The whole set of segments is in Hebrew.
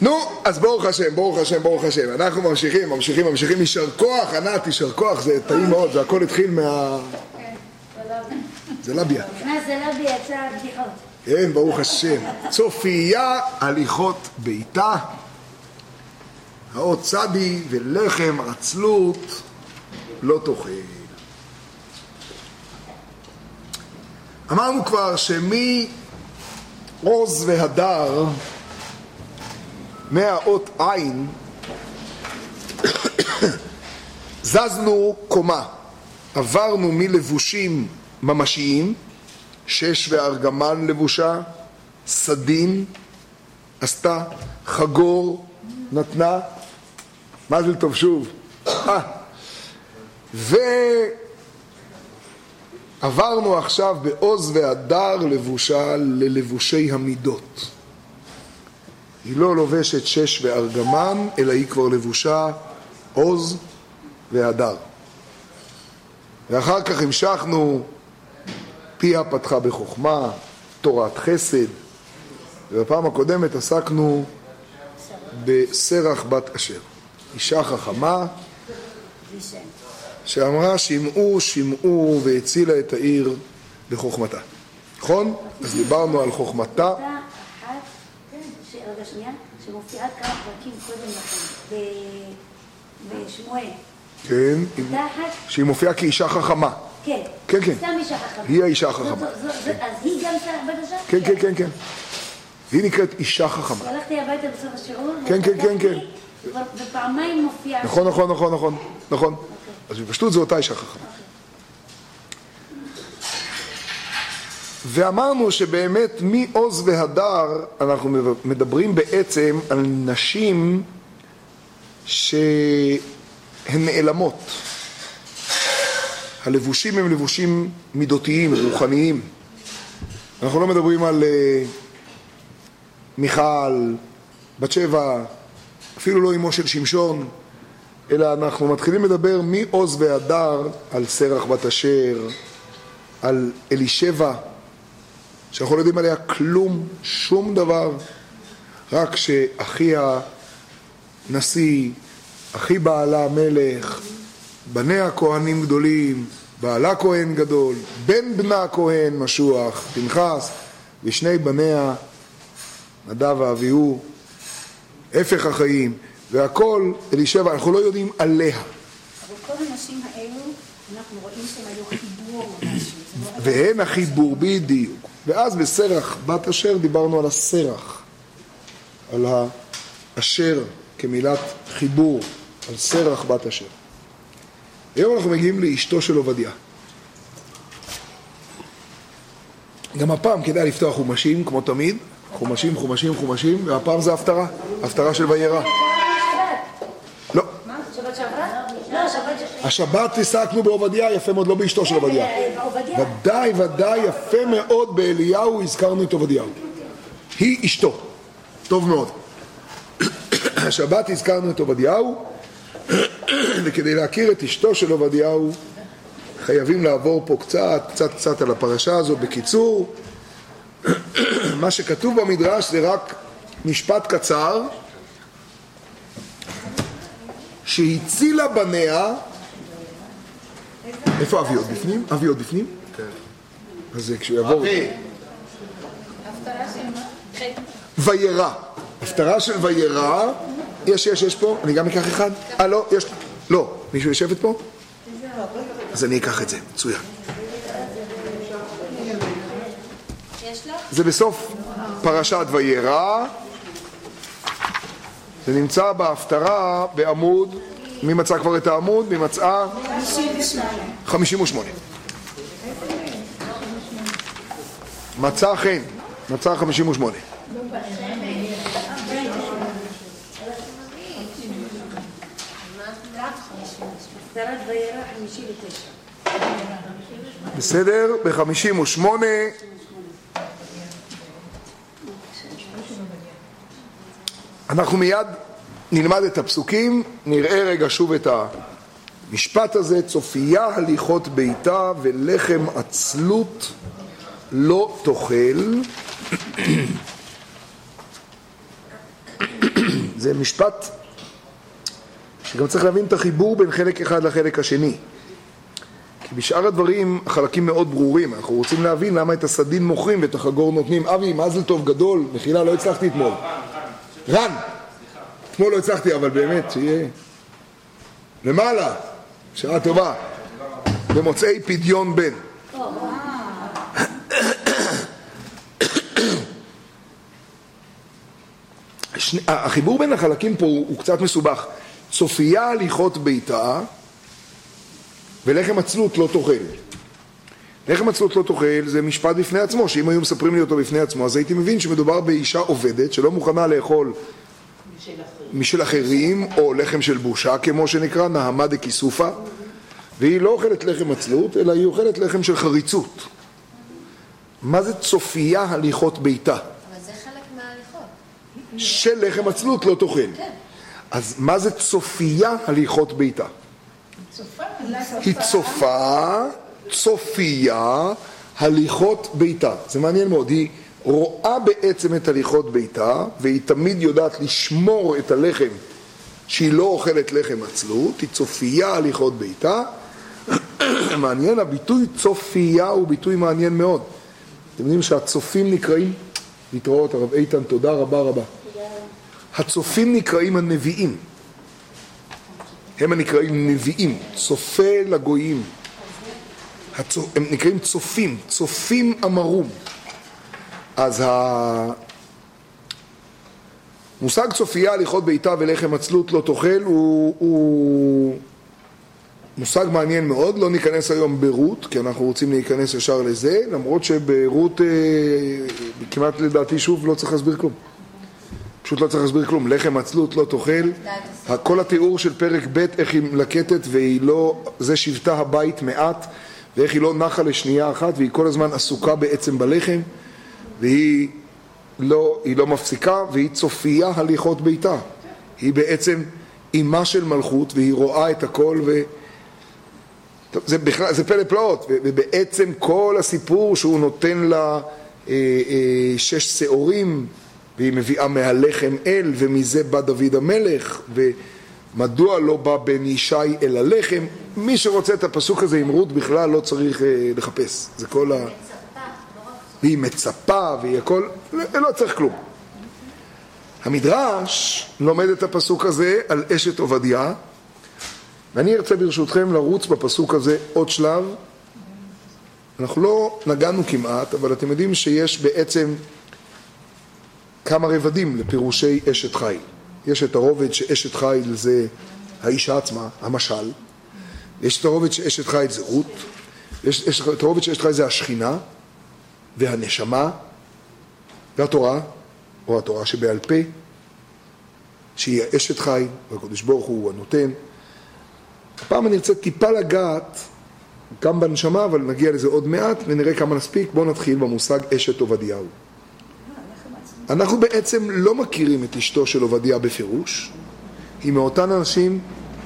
נו, אז ברוך השם, ברוך השם, ברוך השם. אנחנו ממשיכים, ממשיכים, ממשיכים. יישר כוח, ענת, יישר כוח, זה טעים מאוד, זה הכל התחיל מה... זה לביה. מה זה לביה יצא בדיחות. כן, ברוך השם. צופייה הליכות ביתה, האות צדי ולחם עצלות לא תאכל. אמרנו כבר שמעוז והדר, מהאות עין, זזנו קומה, עברנו מלבושים ממשיים, שש וארגמן לבושה, סדין עשתה, חגור נתנה, מזל טוב שוב, אה. ועברנו עכשיו בעוז והדר לבושה ללבושי המידות. היא לא לובשת שש וארגמן, אלא היא כבר לבושה עוז והדר. ואחר כך המשכנו, פיה פתחה בחוכמה, תורת חסד, ובפעם הקודמת עסקנו בסרח בת אשר, אישה חכמה שאמרה שמעו שמעו והצילה את העיר בחוכמתה, נכון? אז דיברנו על חוכמתה ש- רגע שנייה, שמופיעה כמה פרקים קודם לכן, בשמואל. כן, שהיא מופיעה כאישה חכמה. כן. כן, כן. סתם אישה חכמה. היא האישה החכמה. זאת- אז היא גם שרה בדשה? כן, כן, כן, כן. והיא נקראת אישה חכמה. הלכתי הביתה בסוף השיעור, כן, כן, כן, כן. ופעמיים מופיעה. נכון, נכון, נכון, נכון, נכון. אז בפשטות זו אותה אישה חכמה. ואמרנו שבאמת מעוז והדר אנחנו מדברים בעצם על נשים שהן נעלמות. הלבושים הם לבושים מידותיים, רוחניים. אנחנו לא מדברים על אה, מיכל, בת שבע, אפילו לא אמו של שמשון, אלא אנחנו מתחילים לדבר מעוז והדר על סרח בת אשר, על אלישבע, שאנחנו לא יודעים עליה כלום, שום דבר, רק שאחיה נשיא, אחי בעלה מלך, בניה כהנים גדולים, בעלה כהן גדול, בן בנה כהן משוח, פנחס, ושני בניה, נדב ואביהו, הפך החיים, והכל אלישבע, אנחנו לא יודעים עליה. אבל כל הנשים האלו, אנחנו רואים שהם היו חיבור משהו. והן החיבור, בדיוק. ואז בסרח בת אשר דיברנו על הסרח, על האשר כמילת חיבור, על סרח בת אשר. היום אנחנו מגיעים לאשתו של עובדיה. גם הפעם כדאי לפתוח חומשים, כמו תמיד, חומשים, חומשים, חומשים, והפעם זה הפטרה, הפטרה של וירא. השבת עסקנו בעובדיה, יפה מאוד, לא באשתו של עובדיה. עובדיה. ודאי, ודאי, יפה מאוד באליהו הזכרנו את עובדיהו. היא אשתו. טוב מאוד. השבת הזכרנו את עובדיהו, וכדי להכיר את אשתו של עובדיהו, חייבים לעבור פה קצת, קצת קצת על הפרשה הזו בקיצור. מה שכתוב במדרש זה רק משפט קצר, שהצילה בניה איפה אבי עוד בפנים? אבי עוד בפנים? כן. אז כשהוא יעבור... וירא. הפטרה של וירא, יש, יש, יש פה, אני גם אקח אחד? אה, לא, יש, לא. מישהו יושבת פה? אז אני אקח את זה, מצוין. זה בסוף פרשת וירא. זה נמצא בהפטרה בעמוד, מי מצא כבר את העמוד? מי מצאה? 58. מצא חן, מצא 58. הפטרת וירא 59. בסדר? ב-58 אנחנו מיד נלמד את הפסוקים, נראה רגע שוב את המשפט הזה, צופייה הליכות ביתה ולחם עצלות לא תאכל. זה משפט שגם צריך להבין את החיבור בין חלק אחד לחלק השני. כי בשאר הדברים החלקים מאוד ברורים, אנחנו רוצים להבין למה את הסדין מוכרים ואת החגור נותנים. אבי, מזל טוב גדול, מחילה, לא הצלחתי אתמול. רן, אתמול לא הצלחתי, אבל באמת, שיהיה... למעלה, שעה טובה. במוצאי פדיון בן. החיבור בין החלקים פה הוא, הוא קצת מסובך. צופיה הליכות ביתה ולחם עצלות לא תאכל. לחם עצלות לא תאכל זה משפט בפני עצמו, שאם היו מספרים לי אותו בפני עצמו, אז הייתי מבין שמדובר באישה עובדת שלא מוכנה לאכול משל אחרים, או לחם של בושה, כמו שנקרא, נהמה דקיסופה, והיא לא אוכלת לחם עצלות, אלא היא אוכלת לחם של חריצות. מה זה צופיה הליכות ביתה? אבל זה חלק מההליכות. של לחם עצלות לא תאכל. כן. אז מה זה צופיה הליכות ביתה? היא צופה, צופיה, הליכות ביתה. זה מעניין מאוד, היא רואה בעצם את הליכות ביתה, והיא תמיד יודעת לשמור את הלחם שהיא לא אוכלת לחם עצלות, היא צופיה הליכות ביתה. מעניין, הביטוי צופיה הוא ביטוי מעניין מאוד. אתם יודעים שהצופים נקראים, להתראות הרב איתן, תודה רבה רבה. הצופים נקראים הנביאים. הם הנקראים נביאים, צופה לגויים. הצופ... הם נקראים צופים, צופים אמרום. אז המושג צופייה, הליכות בעיטה ולחם עצלות לא תאכל הוא, הוא מושג מעניין מאוד, לא ניכנס היום ברות, כי אנחנו רוצים להיכנס ישר לזה, למרות שברות אה, כמעט לדעתי שוב לא צריך להסביר כלום. פשוט לא צריך להסביר כלום, לחם עצלות לא תאכל, כל התיאור של פרק ב' איך היא מלקטת והיא לא, זה שבטה הבית מעט ואיך היא לא נחה לשנייה אחת והיא כל הזמן עסוקה בעצם בלחם והיא לא, לא מפסיקה והיא צופייה הליכות ביתה היא בעצם אימה של מלכות והיא רואה את הכל ו... טוב, זה, בכלל, זה פלא פלאות ובעצם כל הסיפור שהוא נותן לה אה, אה, שש שעורים והיא מביאה מהלחם אל, ומזה בא דוד המלך, ומדוע לא בא בן ישי אל הלחם? מי שרוצה את הפסוק הזה עם רות בכלל לא צריך אה, לחפש. זה כל ה... והיא מצפה, והיא הכל... לא, לא צריך כלום. המדרש לומד את הפסוק הזה על אשת עובדיה, ואני ארצה ברשותכם לרוץ בפסוק הזה עוד שלב. אנחנו לא נגענו כמעט, אבל אתם יודעים שיש בעצם כמה רבדים לפירושי אשת חיל. יש את הרובד שאשת חיל זה האישה עצמה, המשל. יש את הרובד שאשת חיל זה רות. יש את הרובד שאשת חיל זה השכינה והנשמה והתורה, או התורה שבעל פה, שהיא האשת חיל, והקדוש ברוך הוא הנותן. הפעם אני רוצה טיפה לגעת גם בנשמה, אבל נגיע לזה עוד מעט ונראה כמה נספיק. בואו נתחיל במושג אשת עובדיהו. אנחנו בעצם לא מכירים את אשתו של עובדיה בפירוש, היא מאותן אנשים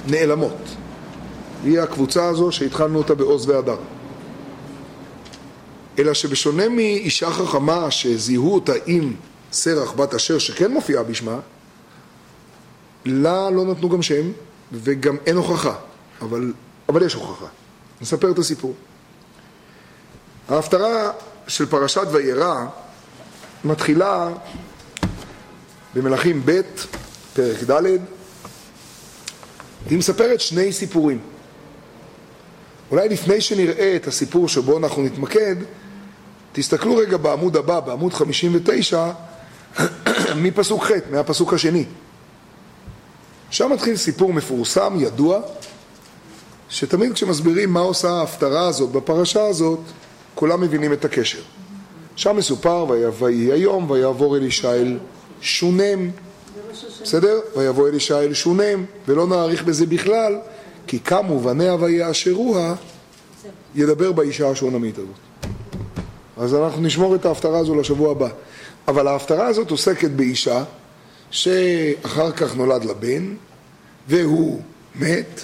נעלמות. היא הקבוצה הזו שהתחלנו אותה בעוז והדר. אלא שבשונה מאישה חכמה שזיהו אותה עם סרח בת אשר שכן מופיעה בשמה, לה לא נתנו גם שם וגם אין הוכחה, אבל, אבל יש הוכחה. נספר את הסיפור. ההפטרה של פרשת וירא מתחילה במלכים ב', פרק ד', היא מספרת שני סיפורים. אולי לפני שנראה את הסיפור שבו אנחנו נתמקד, תסתכלו רגע בעמוד הבא, בעמוד 59, מפסוק ח', מהפסוק השני. שם מתחיל סיפור מפורסם, ידוע, שתמיד כשמסבירים מה עושה ההפטרה הזאת בפרשה הזאת, כולם מבינים את הקשר. שם מסופר, ויהי היום, ויעבור אלישע אל שונם, בסדר? ויבוא אלישע אל שונם, ולא נאריך בזה בכלל, כי קמו בניה ויאשרוה, ידבר באישה השונמית הזאת. אז אנחנו נשמור את ההפטרה הזו לשבוע הבא. אבל ההפטרה הזאת עוסקת באישה שאחר כך נולד לה בן, והוא מת,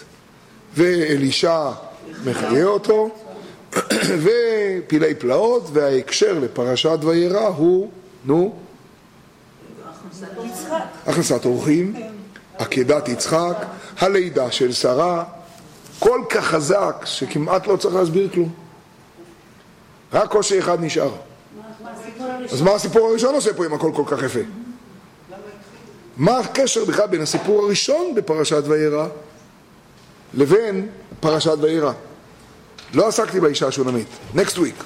ואלישע מחיה אותו, ופילי פלאות, וההקשר לפרשת וירא הוא, נו, הכנסת אורחים, עקדת יצחק, הלידה של שרה, כל כך חזק שכמעט לא צריך להסביר כלום. רק קושי אחד נשאר. אז מה הסיפור הראשון עושה פה אם הכל כל כך יפה? מה הקשר בכלל בין הסיפור הראשון בפרשת וירא לבין פרשת וירא? לא עסקתי באישה השונמית, next week.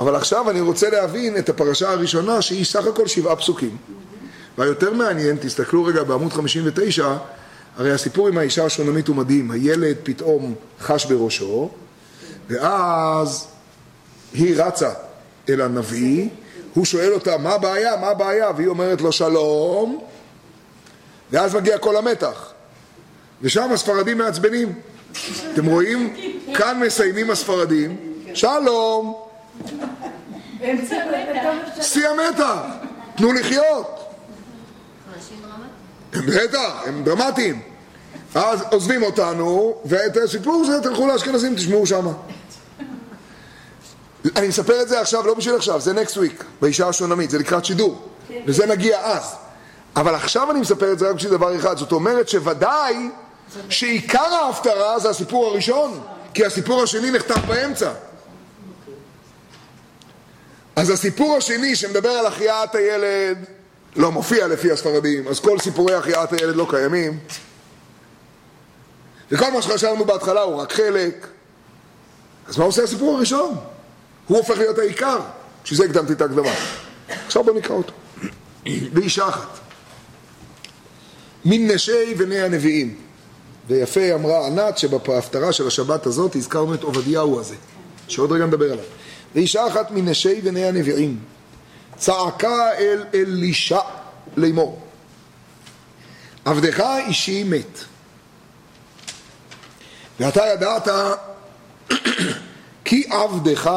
אבל עכשיו אני רוצה להבין את הפרשה הראשונה שהיא סך הכל שבעה פסוקים. והיותר מעניין, תסתכלו רגע בעמוד 59, הרי הסיפור עם האישה השונמית הוא מדהים. הילד פתאום חש בראשו, ואז היא רצה אל הנביא, הוא שואל אותה, מה הבעיה? מה הבעיה? והיא אומרת לו, שלום, ואז מגיע כל המתח. ושם הספרדים מעצבנים. אתם רואים? כאן מסיימים הספרדים, שלום, שיא המתח, תנו לחיות. דרמטיים. בטח, הם דרמטיים. אז עוזבים אותנו, ואת הסיפור הזה תלכו לאשכנזים, תשמעו שמה. אני מספר את זה עכשיו, לא בשביל עכשיו, זה next week, באישה השונמית, זה לקראת שידור, וזה נגיע אז. אבל עכשיו אני מספר את זה רק בשביל דבר אחד, זאת אומרת שוודאי שעיקר ההפטרה זה הסיפור הראשון, כי הסיפור השני נחתך באמצע. אז הסיפור השני שמדבר על החייאת הילד לא מופיע לפי הספרדים, אז כל סיפורי החייאת הילד לא קיימים. וכל מה שחשבנו בהתחלה הוא רק חלק. אז מה עושה הסיפור הראשון? הוא הופך להיות העיקר. בשביל זה הקדמתי את ההקדמה. עכשיו בוא נקרא אותו. ואישה אחת. מן נשי בני הנביאים. ויפה אמרה ענת שבהפטרה של השבת הזאת הזכרנו את עובדיהו הזה, שעוד רגע נדבר עליו. ואישה אחת מנשי בני הנביאים צעקה אל אלישע לאמור עבדך אישי מת ואתה ידעת כי עבדך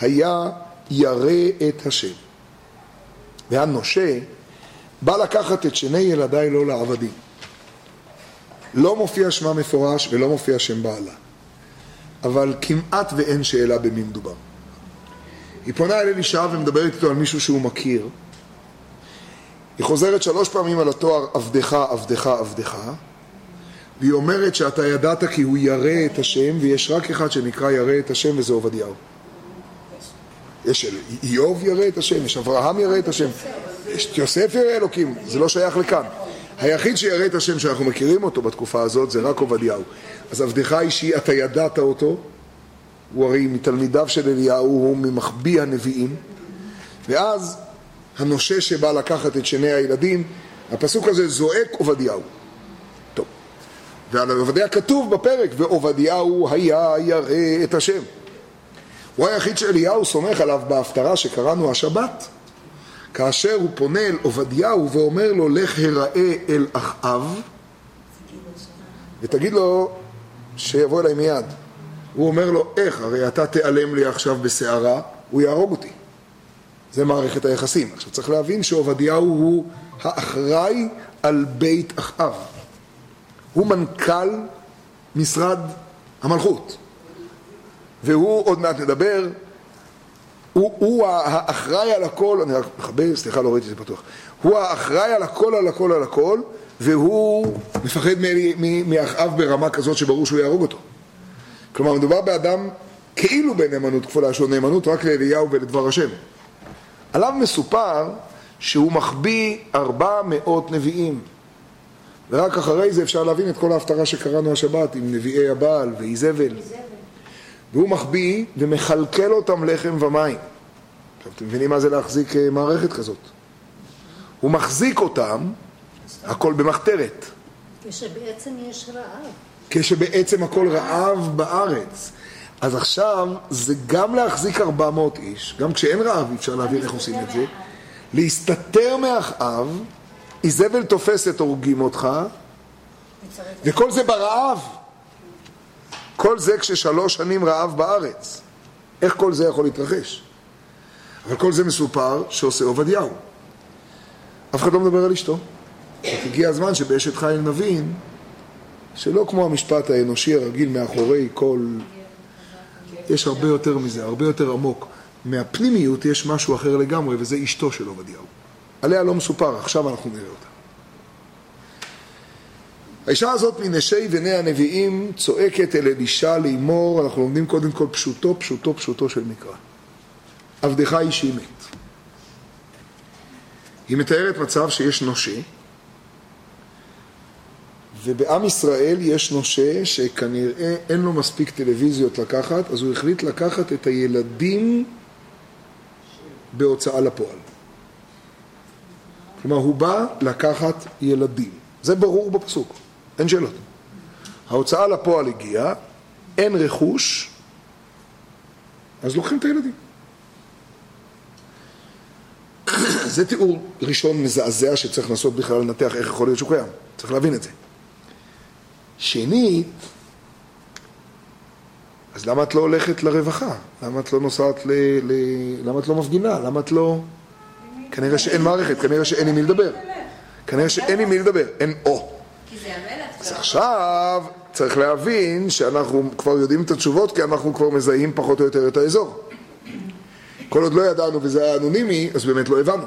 היה ירא את השם. והנושה בא לקחת את שני ילדיי לא לעבדים. לא מופיע שמה מפורש ולא מופיע שם בעלה. אבל כמעט ואין שאלה במי מדובר. היא פונה אל אלישע ומדברת איתו על מישהו שהוא מכיר. היא חוזרת שלוש פעמים על התואר עבדך, עבדך, עבדך, והיא אומרת שאתה ידעת כי הוא ירא את השם, ויש רק אחד שנקרא ירא את השם וזה עובדיהו. יש איוב ירא את השם, יש אברהם ירא את השם, יש יוסף ירא אלוקים, זה לא שייך לכאן. היחיד שירא את השם שאנחנו מכירים אותו בתקופה הזאת זה רק עובדיהו. אז עבדך אישי, אתה ידעת אותו, הוא הרי מתלמידיו של אליהו, הוא ממחביא הנביאים, ואז הנושה שבא לקחת את שני הילדים, הפסוק הזה זועק עובדיהו. טוב, ועל עובדיה כתוב בפרק, ועובדיהו היה ירא את השם. הוא היחיד שאליהו סומך עליו בהפטרה שקראנו השבת, כאשר הוא פונה אל עובדיהו ואומר לו, לך הראה אל אחאב, ותגיד לו שיבוא אליי מיד. הוא אומר לו, איך? הרי אתה תיעלם לי עכשיו בסערה, הוא יהרוג אותי. זה מערכת היחסים. עכשיו צריך להבין שעובדיהו הוא האחראי על בית אחאב. הוא מנכ"ל משרד המלכות. והוא, עוד מעט נדבר, הוא, הוא האחראי על הכל, אני רק מכבה, סליחה, לא ראיתי את זה פתוח. הוא האחראי על הכל, על הכל, על הכל, והוא מפחד מאחאב ברמה כזאת שברור שהוא יהרוג אותו. כלומר, מדובר באדם כאילו בנאמנות כפולה, שהוא נאמנות רק לאליהו ולדבר השם. עליו מסופר שהוא מחביא ארבע מאות נביאים. ורק אחרי זה אפשר להבין את כל ההפטרה שקראנו השבת עם נביאי הבעל ואיזבל. והוא מחביא ומכלכל אותם לחם ומים. עכשיו, אתם מבינים מה זה להחזיק אה, מערכת כזאת? הוא מחזיק אותם, הכל במחתרת. כשבעצם יש רעב. כשבעצם הכל רעב בארץ. אז עכשיו זה גם להחזיק 400 איש, גם כשאין רעב אי אפשר להבין איך עושים את זה, להסתתר מאחאב, איזבל תופסת הורגים אותך, וכל זה ברעב. כל זה כששלוש שנים רעב בארץ. איך כל זה יכול להתרחש? אבל כל זה מסופר שעושה עובדיהו. אף אחד לא מדבר על אשתו. הגיע הזמן שבאשת חיל נבין שלא כמו המשפט האנושי הרגיל מאחורי כל... יש הרבה יותר מזה, הרבה יותר עמוק. מהפנימיות יש משהו אחר לגמרי, וזה אשתו של עובדיהו. עליה לא מסופר, עכשיו אנחנו נראה אותה. האישה הזאת מנשי בני הנביאים צועקת אל אלישע לאמור, אנחנו לומדים קודם כל פשוטו, פשוטו, פשוטו של מקרא. עבדך אישי מת. היא מתארת מצב שיש נושה, ובעם ישראל יש נושה שכנראה אין לו מספיק טלוויזיות לקחת, אז הוא החליט לקחת את הילדים בהוצאה לפועל. כלומר, הוא בא לקחת ילדים. זה ברור בפסוק, אין שאלות. ההוצאה לפועל הגיעה, אין רכוש, אז לוקחים את הילדים. זה תיאור ראשון מזעזע שצריך לנסות בכלל לנתח איך יכול להיות שהוא קיים. צריך להבין את זה. שנית, אז למה את לא הולכת לרווחה? למה את לא נוסעת ל... ל... למה את לא מפגינה? למה את לא... כנראה שאין מערכת, כנראה שאין עם מי לדבר. כנראה שאין עם מי לדבר, אין או. אז עכשיו צריך להבין שאנחנו כבר יודעים את התשובות כי אנחנו כבר מזהים פחות או יותר את האזור. כל עוד לא ידענו וזה היה אנונימי, אז באמת לא הבנו.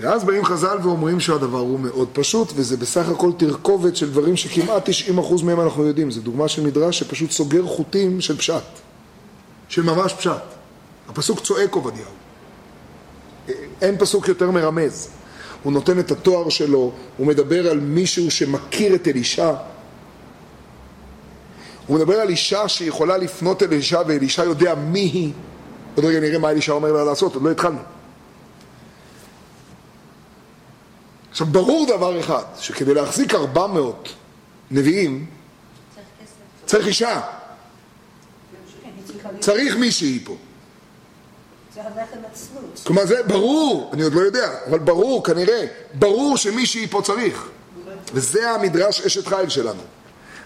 ואז באים חז"ל ואומרים שהדבר הוא מאוד פשוט, וזה בסך הכל תרכובת של דברים שכמעט 90% מהם אנחנו יודעים. זו דוגמה של מדרש שפשוט סוגר חוטים של פשט. של ממש פשט. הפסוק צועק עובדיהו. אין פסוק יותר מרמז. הוא נותן את התואר שלו, הוא מדבר על מישהו שמכיר את אלישע. הוא מדבר על אישה שיכולה לפנות אל אלישע ואלישע יודע מי היא. עוד רגע נראה מה אלישע אומר לה לעשות, עוד לא התחלנו. עכשיו, ברור דבר אחד, שכדי להחזיק 400 נביאים, צריך אישה. צריכה להיות- צריך מישהי פה. כלומר, זה ברור, אני עוד לא יודע, אבל ברור, כנראה, ברור שמישהי פה צריך. וזה המדרש אשת חיל שלנו.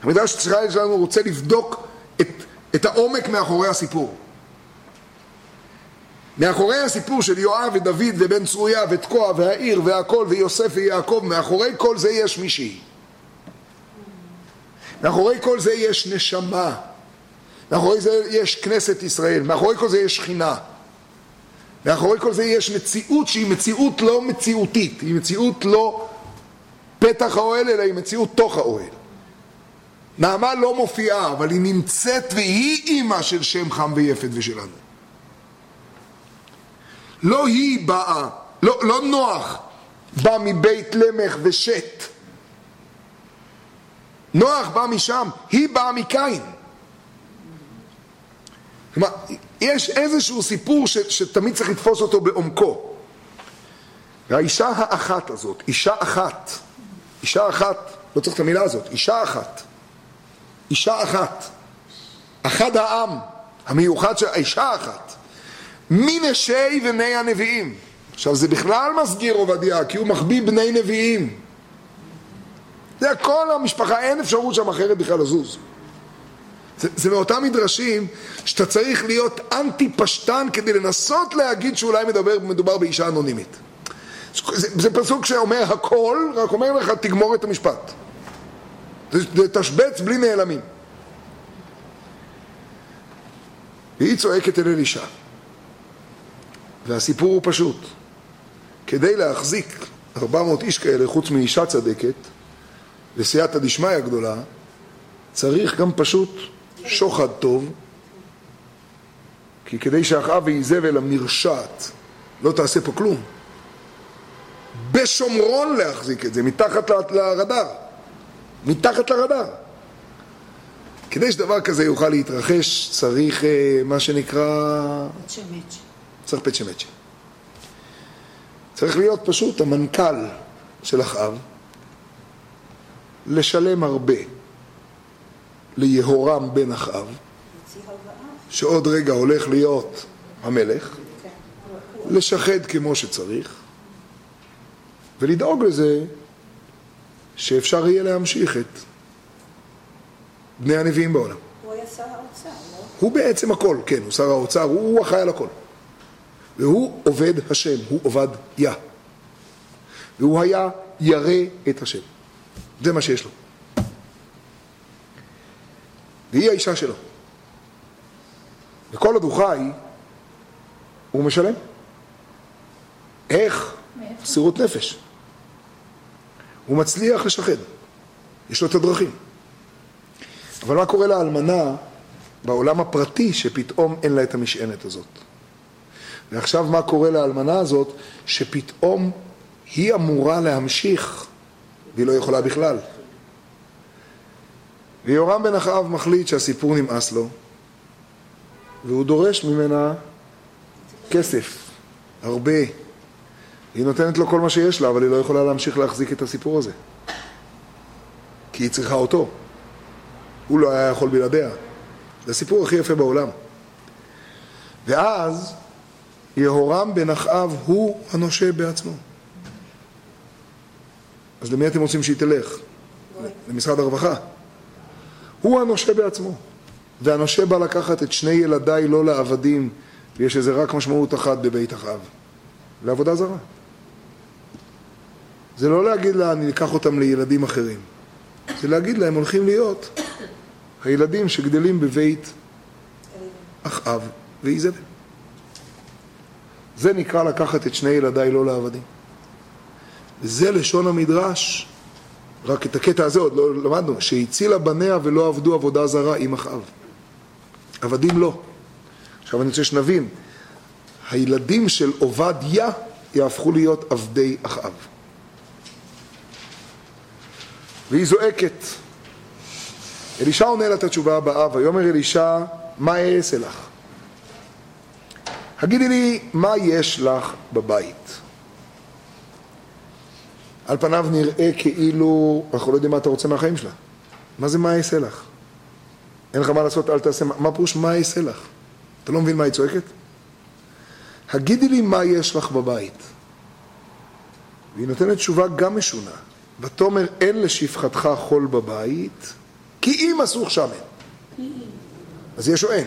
המדרש אשת חיל שלנו רוצה לבדוק את, את העומק מאחורי הסיפור. מאחורי הסיפור של יואב ודוד ובן צרויה ותקוע והעיר והכל ויוסף ויעקב, מאחורי כל זה יש מישהי. מאחורי כל זה יש נשמה. מאחורי זה יש כנסת ישראל. מאחורי כל זה יש שכינה. מאחורי כל זה יש מציאות שהיא מציאות לא מציאותית, היא מציאות לא פתח האוהל, אלא היא מציאות תוך האוהל. נעמה לא מופיעה, אבל היא נמצאת והיא אימא של שם חם ויפת ושלנו. לא היא באה, לא, לא נוח בא מבית למך ושת. נוח בא משם, היא באה מקין. כלומר, יש איזשהו סיפור ש, שתמיד צריך לתפוס אותו בעומקו. והאישה האחת הזאת, אישה אחת, אישה אחת, לא צריך את המילה הזאת, אישה אחת, אישה אחת, אחד העם המיוחד של האישה האחת, מנשי בני הנביאים. עכשיו זה בכלל מסגיר עובדיה, כי הוא מחביא בני נביאים. זה כל המשפחה, אין אפשרות שם אחרת בכלל לזוז. זה, זה מאותם מדרשים שאתה צריך להיות אנטי פשטן כדי לנסות להגיד שאולי מדבר, מדובר באישה אנונימית. זה, זה פסוק שאומר הכל, רק אומר לך תגמור את המשפט. זה, תשבץ בלי נעלמים. והיא צועקת אל אלישע. והסיפור הוא פשוט. כדי להחזיק 400 איש כאלה, חוץ מאישה צדקת, וסייעתא דשמיא גדולה, צריך גם פשוט שוחד טוב, כי כדי שאחאב ואיזבל המרשעת לא תעשה פה כלום, בשומרון להחזיק את זה, מתחת לרדאר, מתחת לרדאר. כדי שדבר כזה יוכל להתרחש, צריך אה, מה שנקרא, צ'מץ'. צריך פצ'מצ'ה. צריך להיות פשוט המנכ"ל של אחאב, לשלם הרבה ליהורם בן אחאב. שעוד רגע הולך להיות המלך. לשחד כמו שצריך, ולדאוג לזה שאפשר יהיה להמשיך את בני הנביאים בעולם. הוא בעצם הכל, כן, הוא שר האוצר, הוא, הוא אחראי על הכל. והוא עובד השם, הוא עובד יה. והוא היה ירא את השם. זה מה שיש לו. והיא האישה שלו. וכל עוד הוא חי, הוא משלם. איך? מסירות נפש. הוא מצליח לשחד. יש לו את הדרכים. אבל מה קורה לאלמנה בעולם הפרטי שפתאום אין לה את המשענת הזאת? ועכשיו מה קורה לאלמנה הזאת שפתאום היא אמורה להמשיך והיא לא יכולה בכלל. ויורם בן אחאב מחליט שהסיפור נמאס לו והוא דורש ממנה כסף, הרבה. היא נותנת לו כל מה שיש לה, אבל היא לא יכולה להמשיך להחזיק את הסיפור הזה. כי היא צריכה אותו. הוא לא היה יכול בלעדיה. זה הסיפור הכי יפה בעולם. ואז יהורם בן אחאב הוא הנושה בעצמו. אז למי אתם רוצים שהיא תלך? למשרד הרווחה. הוא הנושה בעצמו. והנושה בא לקחת את שני ילדיי לא לעבדים, ויש לזה רק משמעות אחת בבית אחאב. לעבודה זרה. זה לא להגיד לה, אני אקח אותם לילדים אחרים. זה להגיד לה, הם הולכים להיות הילדים שגדלים בבית אחאב ואיזבל. זה נקרא לקחת את שני ילדיי לא לעבדים. וזה לשון המדרש, רק את הקטע הזה עוד לא למדנו, שהצילה בניה ולא עבדו עבודה זרה עם אחאב. עבדים לא. עכשיו אני רוצה שנבין, הילדים של עובדיה יהפכו להיות עבדי אחאב. והיא זועקת. אלישע עונה לה את התשובה הבאה, ויאמר אלישע, מה אעשה לך? הגידי לי, מה יש לך בבית? על פניו נראה כאילו, אנחנו לא יודעים מה אתה רוצה מהחיים שלה. מה זה מה אעשה לך? אין לך מה לעשות, אל תעשה, מה פירוש מה אעשה לך? אתה לא מבין מה היא צועקת? הגידי לי מה יש לך בבית. והיא נותנת תשובה גם משונה. ותאמר אין לשפחתך חול בבית, כי אם אסוך שמן. אז יש או אין.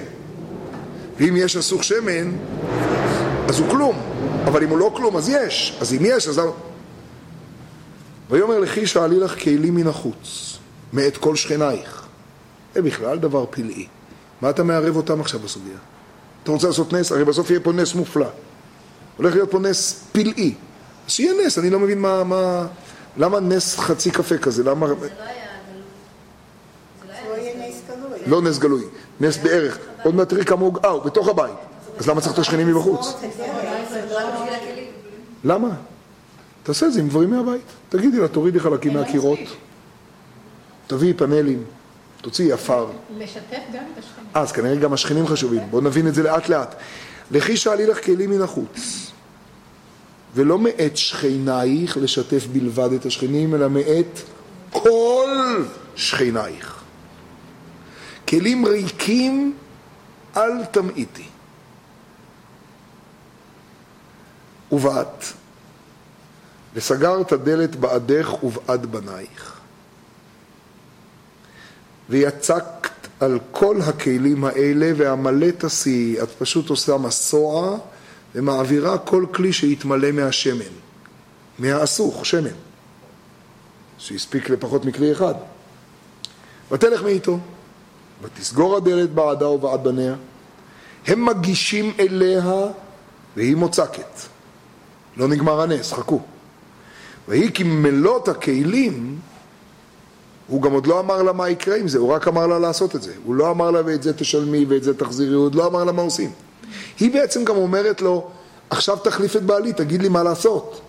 ואם יש אסוך שמן, אז הוא כלום. אבל אם הוא לא כלום, אז יש. אז אם יש, אז... ויאמר לכי שאלי לך כלים מן החוץ, מאת כל שכנייך. זה בכלל דבר פלאי. מה אתה מערב אותם עכשיו בסוגיה? אתה רוצה לעשות נס? הרי בסוף יהיה פה נס מופלא. הולך להיות פה נס פלאי. אז שיהיה נס, אני לא מבין מה... מה... למה נס חצי קפה כזה? למה... זה לא היה גלוי. לא לא נס גלוי. נס בערך. עוד מעט תראי כמה הוא... אה, הוא בתוך הבית. אז למה צריך את השכנים מבחוץ? למה? תעשה את זה עם דברים מהבית. תגידי לה, תורידי חלקים מהקירות, תביאי פאנלים, תוציאי עפר. לשתף גם את השכנים. אז כנראה גם השכנים חשובים. בואו נבין את זה לאט לאט. לכי שאלי לך כלים מן החוץ. ולא מאת שכנייך לשתף בלבד את השכנים, אלא מאת כל שכנייך. כלים ריקים אל תמעיטי. ובאת, וסגרת דלת בעדך ובעד בנייך. ויצקת על כל הכלים האלה והמלא תעשי, את פשוט עושה מסוע ומעבירה כל כלי שיתמלא מהשמן, מהאסוך, שמן, שהספיק לפחות מכלי אחד. ותלך מאיתו, ותסגור הדלת בעדה ובעד בניה. הם מגישים אליה והיא מוצקת. לא נגמר הנס, חכו. ויהי כי מלות הכלים, הוא גם עוד לא אמר לה מה יקרה עם זה, הוא רק אמר לה לעשות את זה. הוא לא אמר לה ואת זה תשלמי ואת זה תחזירי, הוא עוד לא אמר לה מה עושים. היא בעצם גם אומרת לו, עכשיו תחליף את בעלי, תגיד לי מה לעשות.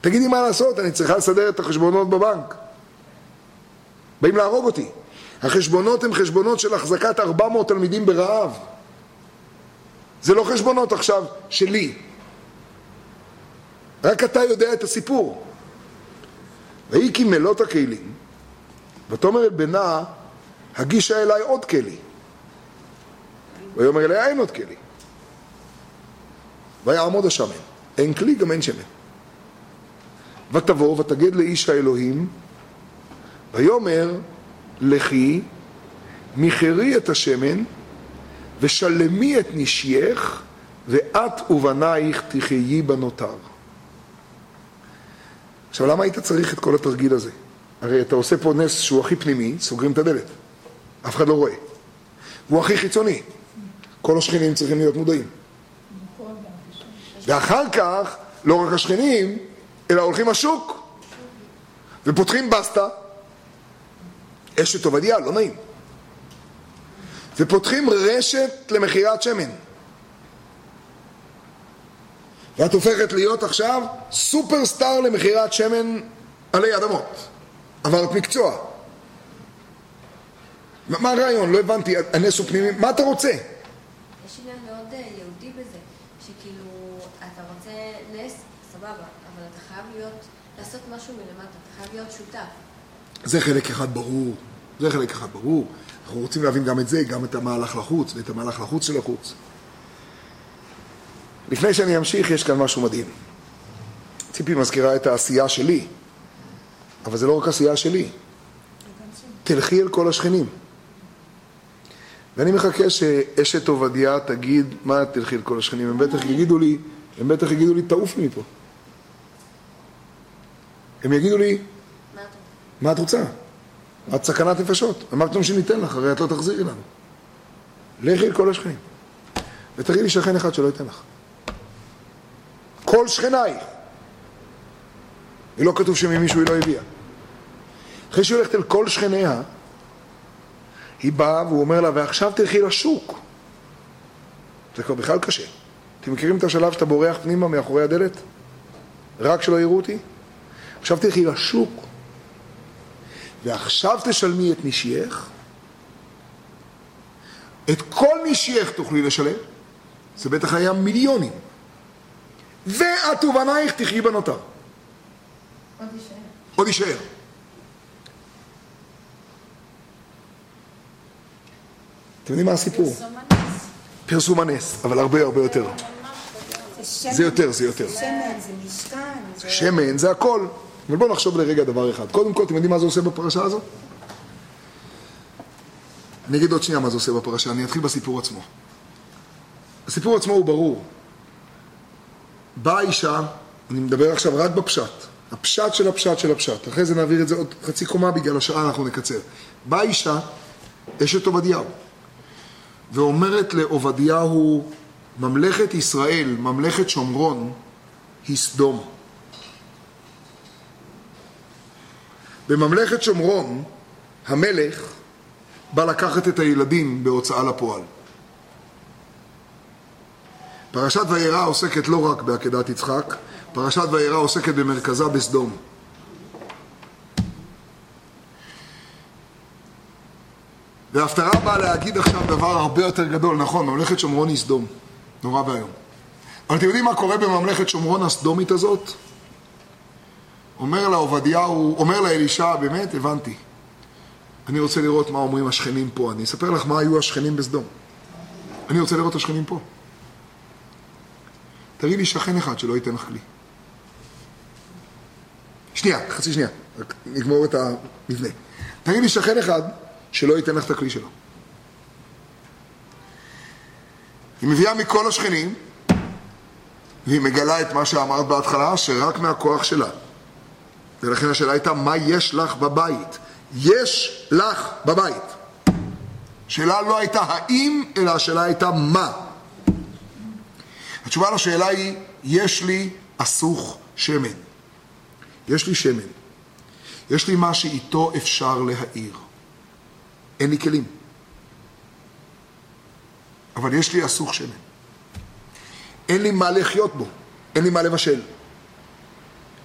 תגיד לי מה לעשות, אני צריכה לסדר את החשבונות בבנק. באים להרוג אותי. החשבונות הם חשבונות של החזקת 400 תלמידים ברעב. זה לא חשבונות עכשיו שלי. רק אתה יודע את הסיפור. ויהי כי מלות הכלים, ותאמר אל בנה, הגישה אליי עוד כלי. ויאמר אליה אין עוד כלי. ויעמוד השמן. אין כלי גם אין שמן. ותבוא ותגד לאיש האלוהים, ויאמר לכי מכרי את השמן ושלמי את נשייך ואת ובנייך תחיי בנותר. עכשיו למה היית צריך את כל התרגיל הזה? הרי אתה עושה פה נס שהוא הכי פנימי, סוגרים את הדלת. אף אחד לא רואה. והוא הכי חיצוני. כל השכנים צריכים להיות מודעים. ואחר כך, לא רק השכנים, אלא הולכים לשוק. ופותחים בסטה, אשת עובדיה, לא נעים. ופותחים רשת למכירת שמן. ואת הופכת להיות עכשיו סופרסטאר למכירת שמן עלי אדמות. עברת מקצוע. מה מה הרעיון? לא הבנתי, הנס הוא פנימי, מה אתה רוצה? יש עניין מאוד אה, יהודי בזה, שכאילו, אתה רוצה נס, סבבה, אבל אתה חייב להיות, לעשות משהו מלמטה, אתה חייב להיות שותף. זה חלק אחד ברור, זה חלק אחד ברור. אנחנו רוצים להבין גם את זה, גם את המהלך לחוץ ואת המהלך לחוץ של החוץ. לפני שאני אמשיך, יש כאן משהו מדהים. ציפי מזכירה את העשייה שלי, אבל זה לא רק עשייה שלי. תלכי אל כל השכנים. ואני מחכה שאשת עובדיה תגיד, מה תלכי אל כל השכנים? הם בטח יגידו לי, הם בטח יגידו לי, תעופי מפה. הם יגידו לי, מה מה את רוצה? את סכנת נפשות. אמרתם שניתן לך, הרי את לא תחזירי לנו. לכי אל כל השכנים. ותגידי שכן אחד שלא ייתן לך. כל שכנייך. ולא כתוב שממישהו היא לא הביאה. אחרי שהיא הולכת אל כל שכניה, היא באה והוא אומר לה, ועכשיו תלכי לשוק. זה כבר בכלל קשה. אתם מכירים את השלב שאתה בורח פנימה מאחורי הדלת? רק שלא יראו אותי? עכשיו תלכי לשוק. ועכשיו תשלמי את נשייך. את כל נשייך תוכלי לשלם. זה בטח היה מיליונים. ואת ובנייך תחי בנותר. עוד יישאר. עוד יישאר. אתם יודעים מה הסיפור? פרסום הנס, אבל הרבה הרבה יותר. שמן, זה יותר, זה יותר. שמן, זה משכן, זה... שמן, זה הכל. אבל בואו נחשוב לרגע דבר אחד. קודם כל, אתם יודעים מה זה עושה בפרשה הזאת? אני אגיד עוד שנייה מה זה עושה בפרשה, אני אתחיל בסיפור עצמו. הסיפור עצמו הוא ברור. באה אישה, אני מדבר עכשיו רק בפשט, הפשט של הפשט של הפשט, אחרי זה נעביר את זה עוד חצי קומה בגלל השעה אנחנו נקצר. באה אישה, אשת עובדיהו, ואומרת לעובדיהו, ממלכת ישראל, ממלכת שומרון, היא סדום. בממלכת שומרון, המלך בא לקחת את הילדים בהוצאה לפועל. פרשת וירא עוסקת לא רק בעקדת יצחק, פרשת וירא עוסקת במרכזה בסדום. וההפטרה באה להגיד עכשיו דבר הרבה יותר גדול, נכון, ממלכת שומרון היא סדום, נורא ואיום. אבל אתם יודעים מה קורה בממלכת שומרון הסדומית הזאת? אומר לה עובדיהו, אומר לה אלישע, באמת, הבנתי. אני רוצה לראות מה אומרים השכנים פה. אני אספר לך מה היו השכנים בסדום. אני רוצה לראות את השכנים פה. תראי לי שכן אחד שלא ייתן לך כלי. שנייה, חצי שנייה, רק נגמור את המבנה. תראי לי שכן אחד שלא ייתן לך את הכלי שלו. היא מביאה מכל השכנים, והיא מגלה את מה שאמרת בהתחלה, שרק מהכוח שלה. ולכן השאלה הייתה, מה יש לך בבית? יש לך בבית. השאלה לא הייתה האם, אלא השאלה הייתה מה. התשובה לשאלה היא, יש לי אסוך שמן. יש לי שמן. יש לי מה שאיתו אפשר להעיר. אין לי כלים. אבל יש לי אסוך שמן. אין לי מה לחיות בו. אין לי מה לבשל.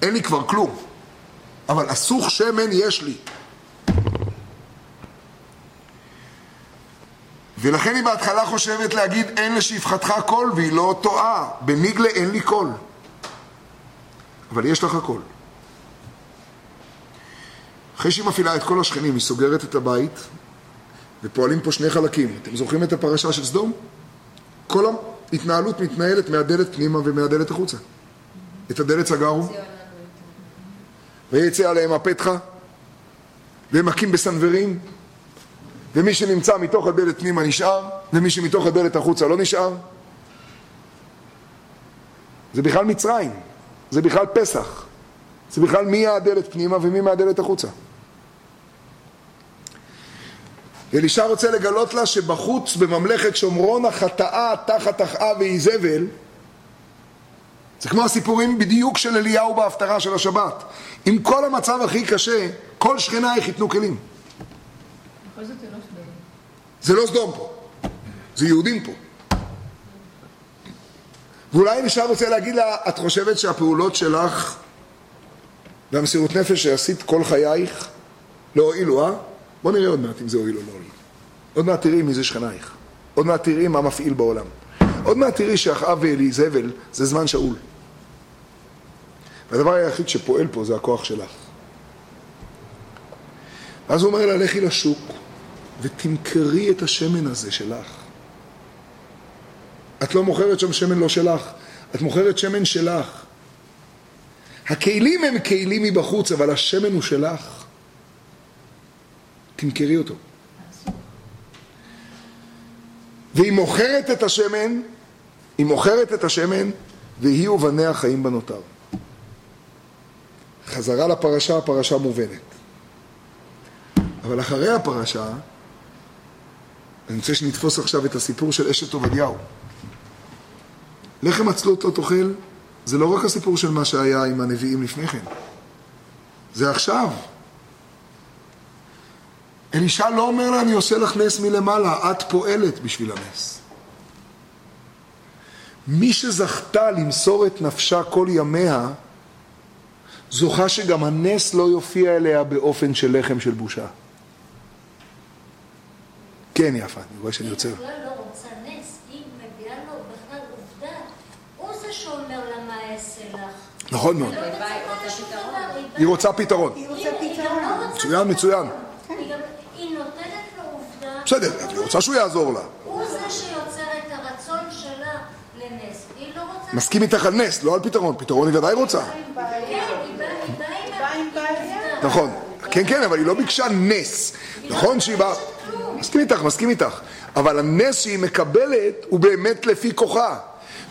אין לי כבר כלום. אבל אסוך שמן יש לי. ולכן היא בהתחלה חושבת להגיד אין לשפחתך כל, והיא לא טועה. בנגלה אין לי כל. אבל יש לך כל. אחרי שהיא מפעילה את כל השכנים, היא סוגרת את הבית, ופועלים פה שני חלקים. אתם זוכרים את הפרשה של סדום? כל ההתנהלות מתנהלת מהדלת פנימה ומהדלת החוצה. את הדלת סגרו, ויצא עליהם הפתחה, והם מכים בסנוורים, ומי שנמצא מתוך הדלת פנימה נשאר, ומי שמתוך הדלת החוצה לא נשאר. זה בכלל מצרים, זה בכלל פסח, זה בכלל מי מהדלת פנימה ומי מהדלת החוצה. אלישע רוצה לגלות לה שבחוץ בממלכת שומרון החטאה תחת אחאב ואיזבל זה כמו הסיפורים בדיוק של אליהו בהפטרה של השבת. עם כל המצב הכי קשה, כל שכנייך ייתנו כלים. זה לא סדום. פה, זה יהודים פה. ואולי אני עכשיו רוצה להגיד לה, את חושבת שהפעולות שלך והמסירות נפש שעשית כל חייך לא הועילו, אה? בוא נראה עוד מעט אם זה הועיל או לא הועיל. עוד מעט תראי מי זה שכנייך. עוד מעט תראי מה מפעיל בעולם. עוד מעט תראי שאחאב ואליזבל זה זמן שאול. והדבר היחיד שפועל פה זה הכוח שלך. אז הוא אומר לה, לכי לשוק ותמכרי את השמן הזה שלך. את לא מוכרת שם שמן לא שלך, את מוכרת שמן שלך. הכלים הם כלים מבחוץ, אבל השמן הוא שלך. תמכרי אותו. והיא מוכרת את השמן, היא מוכרת את השמן, והיא ובניה חיים בנותר. חזרה לפרשה, הפרשה מובנת. אבל אחרי הפרשה, אני רוצה שנתפוס עכשיו את הסיפור של אשת עובדיהו. לחם עצלות לא תאכל, זה לא רק הסיפור של מה שהיה עם הנביאים לפני כן. זה עכשיו. אלישע לא אומר לה, אני עושה לך נס מלמעלה, את פועלת בשביל הנס. מי שזכתה למסור את נפשה כל ימיה, זוכה שגם הנס לא יופיע אליה באופן של לחם של בושה. כן, יפה, אני רואה שאני עוצר. היא בכלל לא רוצה נס, היא מביאה לו בכלל עובדה. הוא זה שאומר לה מה אעשה לך. נכון מאוד. היא לא דבר, היא רוצה פתרון. היא רוצה פתרון. לא רוצה מצוין, מצוין. היא נותנת לו עובדה. בסדר, היא רוצה שהוא יעזור לה. הוא זה שיוצר את הרצון שלה לנס. היא לא רוצה... מסכים איתך על נס, לא על פתרון. פתרון היא ודאי רוצה. כן. נכון. כן, כן, אבל היא לא ביקשה נס. נכון שהיא באה... מסכים איתך, מסכים איתך. אבל הנס שהיא מקבלת הוא באמת לפי כוחה.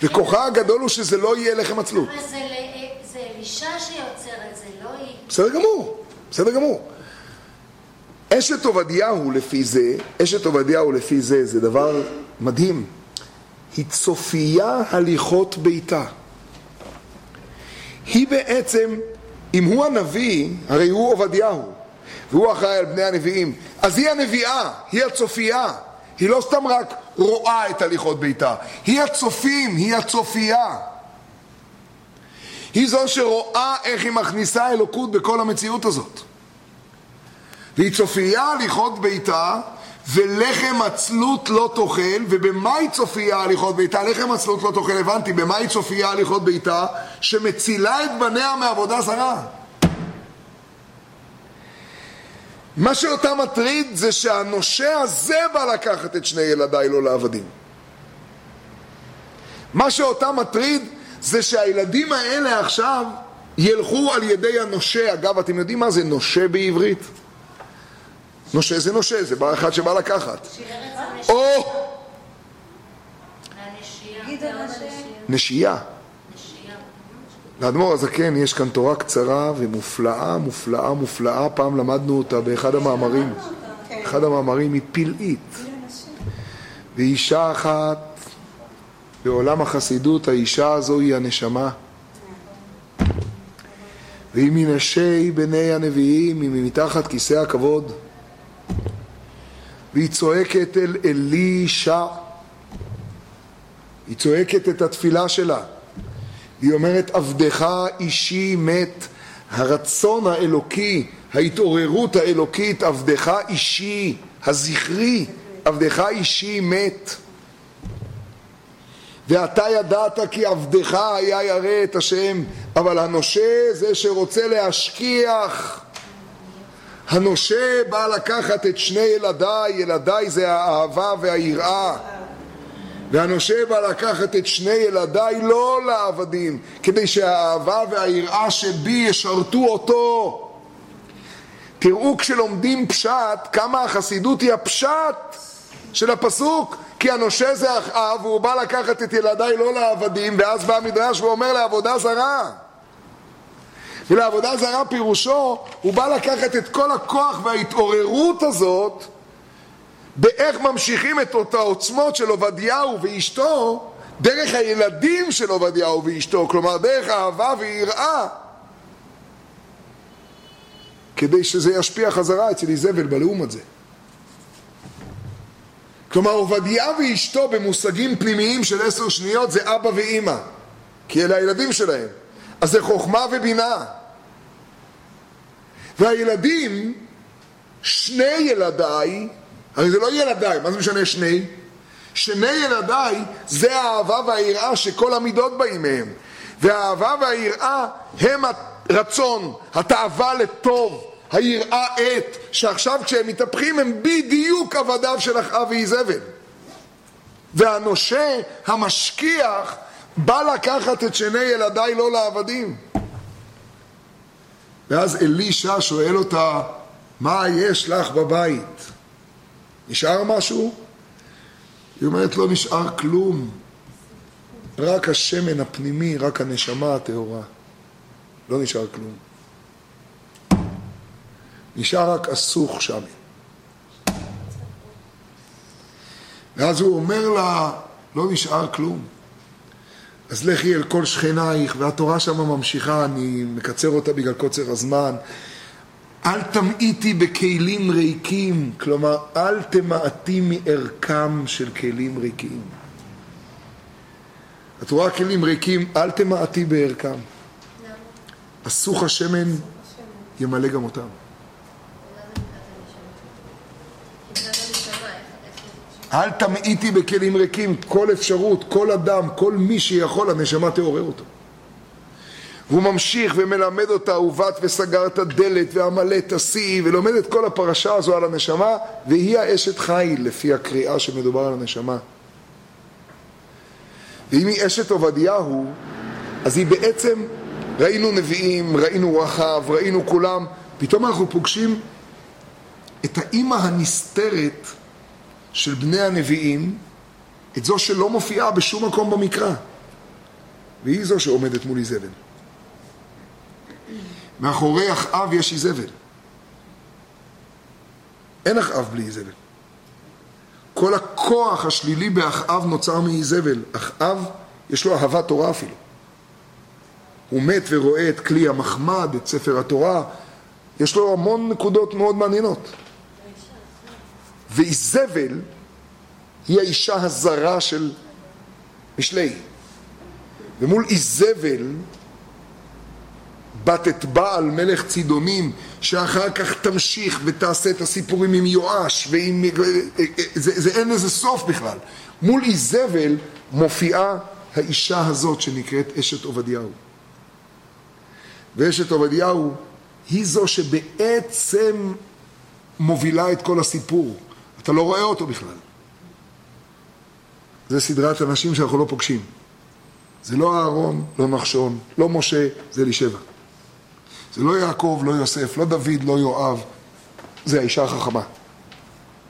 וכוחה הגדול הוא שזה לא יהיה לחם עצלות. אבל זה ל- זה אלישע שיוצר את זה, לא היא. בסדר גמור, בסדר גמור. אשת עובדיהו לפי זה, אשת עובדיהו לפי זה, זה דבר מדהים. היא צופייה הליכות ביתה. היא בעצם, אם הוא הנביא, הרי הוא עובדיהו, והוא אחראי על בני הנביאים, אז היא הנביאה, היא הצופייה. היא לא סתם רק רואה את הליכות ביתה, היא הצופים, היא הצופייה. היא זו שרואה איך היא מכניסה אלוקות בכל המציאות הזאת. והיא צופייה הליכות ביתה, ולחם עצלות לא תאכל, ובמה היא צופייה הליכות ביתה? לחם עצלות לא תאכל, הבנתי, במה היא צופייה הליכות ביתה? שמצילה את בניה מעבודה זרה. מה שאותה מטריד זה שהנושה הזה בא לקחת את שני ילדיי לא לעבדים. מה שאותה מטריד זה שהילדים האלה עכשיו ילכו על ידי הנושה. אגב, אתם יודעים מה זה נושה בעברית? נושה זה נושה, זה בא אחד שבא לקחת. או. נשייה. נשייה. לאדמו"ר הזקן יש כאן תורה קצרה ומופלאה, מופלאה, מופלאה. פעם למדנו אותה באחד המאמרים. כן. אחד המאמרים היא פלאית. ואישה אחת בעולם החסידות, האישה הזו היא הנשמה. והיא מנשי בני הנביאים, היא מתחת כיסא הכבוד. והיא צועקת אל אלישע. היא צועקת את התפילה שלה. היא אומרת, עבדך אישי מת, הרצון האלוקי, ההתעוררות האלוקית, עבדך אישי, הזכרי, עבדך אישי מת. ואתה ידעת כי עבדך היה ירא את השם, אבל הנושה זה שרוצה להשכיח. הנושה בא לקחת את שני ילדיי, ילדיי זה האהבה והיראה. והנושה בא לקחת את שני ילדיי לא לעבדים, כדי שהאהבה והיראה שבי ישרתו אותו. תראו כשלומדים פשט, כמה החסידות היא הפשט של הפסוק, כי הנושה זה אחאב, והוא בא לקחת את ילדיי לא לעבדים, ואז בא המדרש ואומר לעבודה זרה. ולעבודה זרה פירושו, הוא בא לקחת את כל הכוח וההתעוררות הזאת באיך ממשיכים את אותה עוצמות של עובדיהו ואשתו דרך הילדים של עובדיהו ואשתו, כלומר דרך אהבה ויראה, כדי שזה ישפיע חזרה אצל איזבל בלעומת זה. כלומר עובדיה ואשתו במושגים פנימיים של עשר שניות זה אבא ואימא, כי אלה הילדים שלהם. אז זה חוכמה ובינה. והילדים, שני ילדיי, הרי זה לא ילדיי, מה זה משנה שני? שני ילדיי זה האהבה והיראה שכל המידות באים מהם. והאהבה והיראה הם הרצון, התאווה לטוב, היראה עת, שעכשיו כשהם מתהפכים הם בדיוק עבדיו של אחאב ואיזבל. והנושה, המשכיח, בא לקחת את שני ילדיי לא לעבדים. ואז אלישע שואל אותה, מה יש לך בבית? נשאר משהו? היא אומרת, לא נשאר כלום. רק השמן הפנימי, רק הנשמה הטהורה. לא נשאר כלום. נשאר רק הסוך שם. ואז הוא אומר לה, לא נשאר כלום. אז לכי אל כל שכנייך, והתורה שם ממשיכה, אני מקצר אותה בגלל קוצר הזמן. אל תמעיטי בכלים ריקים, כלומר, אל תמעטי מערכם של כלים ריקים. את רואה כלים ריקים, אל תמעטי בערכם. הסוך השמן ימלא גם אותם. אל תמעיטי בכלים ריקים, כל אפשרות, כל אדם, כל מי שיכול, הנשמה תעורר אותו. והוא ממשיך ומלמד אותה, ובאת וסגר את הדלת ועמלה תשיא, ולומד את כל הפרשה הזו על הנשמה, והיא האשת חיל, לפי הקריאה שמדובר על הנשמה. ואם היא אשת עובדיהו, אז היא בעצם, ראינו נביאים, ראינו רחב, ראינו כולם, פתאום אנחנו פוגשים את האימא הנסתרת של בני הנביאים, את זו שלא מופיעה בשום מקום במקרא, והיא זו שעומדת מול איזבל. מאחורי אחאב יש איזבל. אין אחאב בלי איזבל. כל הכוח השלילי באחאב נוצר מאיזבל. אחאב, יש לו אהבת תורה אפילו. הוא מת ורואה את כלי המחמד, את ספר התורה, יש לו המון נקודות מאוד מעניינות. ואיזבל היא האישה הזרה של משלי. ומול איזבל בת את בעל מלך צידונים שאחר כך תמשיך ותעשה את הסיפורים עם יואש ועם... זה, זה אין לזה סוף בכלל. מול איזבל מופיעה האישה הזאת שנקראת אשת עובדיהו. ואשת עובדיהו היא זו שבעצם מובילה את כל הסיפור. אתה לא רואה אותו בכלל. זה סדרת אנשים שאנחנו לא פוגשים. זה לא אהרון, לא נחשון, לא משה, זה אלישבע. זה לא יעקב, לא יוסף, לא דוד, לא יואב. זה האישה החכמה.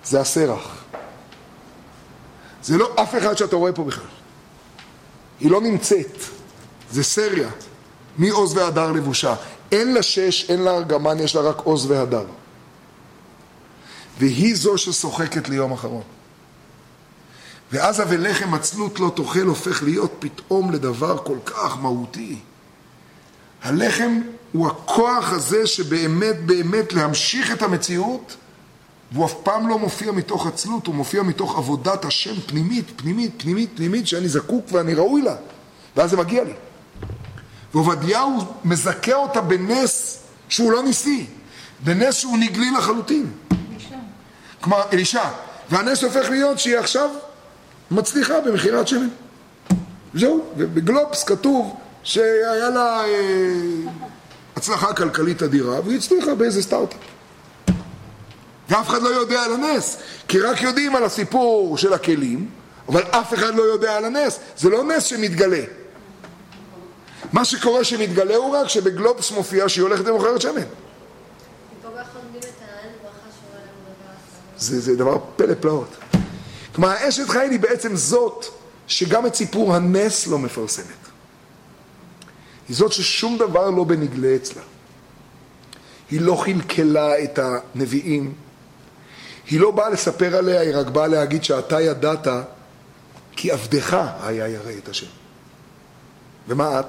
זה הסרח. זה לא אף אחד שאתה רואה פה בכלל. היא לא נמצאת. זה סריה. מעוז והדר לבושה. אין לה שש, אין לה ארגמן, יש לה רק עוז והדר. והיא זו ששוחקת ליום אחרון. ואז ה"ולחם עצלות לא תאכל" הופך להיות פתאום לדבר כל כך מהותי. הלחם הוא הכוח הזה שבאמת באמת להמשיך את המציאות, והוא אף פעם לא מופיע מתוך עצלות, הוא מופיע מתוך עבודת השם פנימית, פנימית, פנימית, פנימית, שאני זקוק ואני ראוי לה, ואז זה מגיע לי. ועובדיהו מזכה אותה בנס שהוא לא ניסי, בנס שהוא נגלי לחלוטין. כלומר, אלישע. והנס הופך להיות שהיא עכשיו מצליחה במכירת שמן. זהו, ובגלובס כתוב שהיה לה אה, הצלחה כלכלית אדירה, והיא הצליחה באיזה סטארט-אפ. ואף אחד לא יודע על הנס, כי רק יודעים על הסיפור של הכלים, אבל אף אחד לא יודע על הנס. זה לא נס שמתגלה. מה שקורה שמתגלה הוא רק שבגלובס מופיע שהיא הולכת ומוכרת שמן. זה, זה דבר פלא פלאות. כלומר, האשת חיל היא בעצם זאת שגם את סיפור הנס לא מפרסמת. היא זאת ששום דבר לא בנגלה אצלה. היא לא חלקלה את הנביאים, היא לא באה לספר עליה, היא רק באה להגיד שאתה ידעת כי עבדך היה ירא את השם. ומה את?